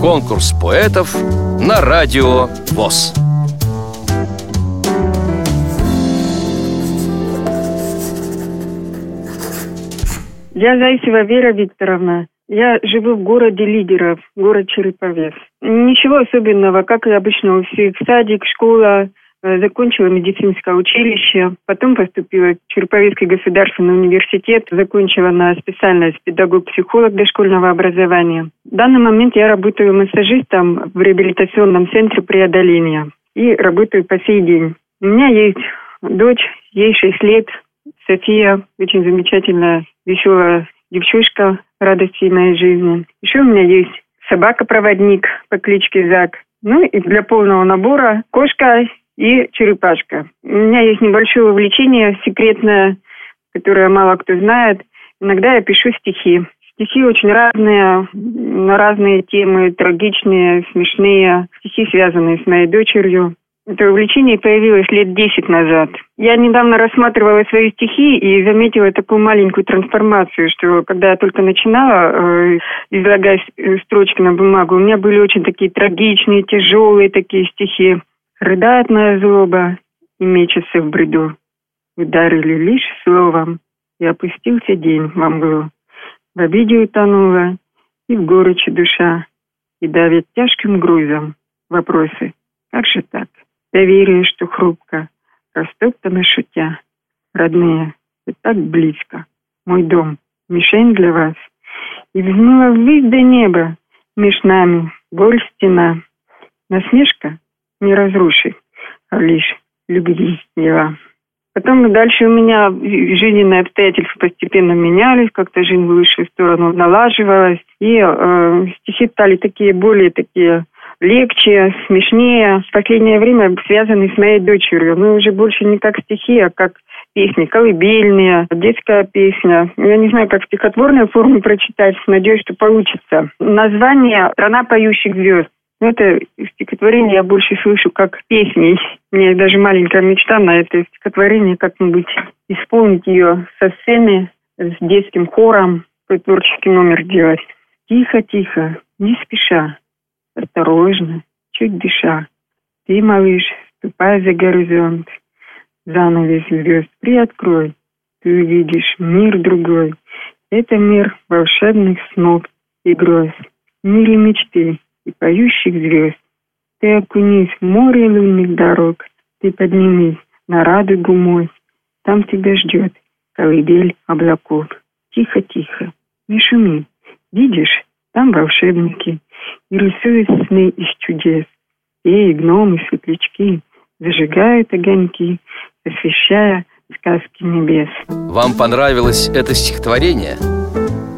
Конкурс поэтов на радио ВОЗ. Я Зайцева Вера Викторовна. Я живу в городе лидеров, город Череповец. Ничего особенного, как и обычно у всех. Садик, школа, закончила медицинское училище, потом поступила в Череповецкий государственный университет, закончила на специальность педагог-психолог дошкольного образования. В данный момент я работаю массажистом в реабилитационном центре преодоления и работаю по сей день. У меня есть дочь, ей 6 лет, София, очень замечательная, веселая девчушка, радости моей жизни. Еще у меня есть собака-проводник по кличке Зак. Ну и для полного набора кошка и черепашка. У меня есть небольшое увлечение секретное, которое мало кто знает. Иногда я пишу стихи. Стихи очень разные, на разные темы, трагичные, смешные. Стихи, связанные с моей дочерью. Это увлечение появилось лет 10 назад. Я недавно рассматривала свои стихи и заметила такую маленькую трансформацию, что когда я только начинала э, излагать э, строчки на бумагу, у меня были очень такие трагичные, тяжелые такие стихи. Рыдает моя злоба и мечется в бреду. Ударили лишь словом, и опустился день во мглу. В обиде утонула и в горечи душа, и давит тяжким грузом вопросы. Как же так? Доверие, что хрупко, растоптано шутя. Родные, вы так близко. Мой дом, мишень для вас. И взмыла ввысь до неба, меж нами боль стена. Насмешка не разрушит, а лишь любви дела. Потом дальше у меня жизненные обстоятельства постепенно менялись, как-то жизнь в лучшую сторону налаживалась. И э, стихи стали такие более такие легче, смешнее. В последнее время связаны с моей дочерью. Мы уже больше не как стихи, а как песни, колыбельные, детская песня. Я не знаю, как в стихотворной форме прочитать, надеюсь, что получится. Название «Страна поющих звезд». Ну, это стихотворение я больше слышу как песни. У меня даже маленькая мечта на это стихотворение как-нибудь исполнить ее со сцены с детским хором, какой творческий номер делать. Тихо-тихо, не спеша, осторожно, чуть дыша. Ты, малыш, ступай за горизонт, занавес звезд приоткрой. Ты увидишь мир другой. Это мир волшебных снов и гроз. Мире мечты и поющих звезд. Ты окунись в море лунных дорог. Ты поднимись на радугу мой. Там тебя ждет колыбель облаков. Тихо-тихо, не шуми. Видишь, там волшебники и рисуют сны из чудес. Ей гномы, светлячки зажигают огоньки, освещая сказки небес. Вам понравилось это стихотворение?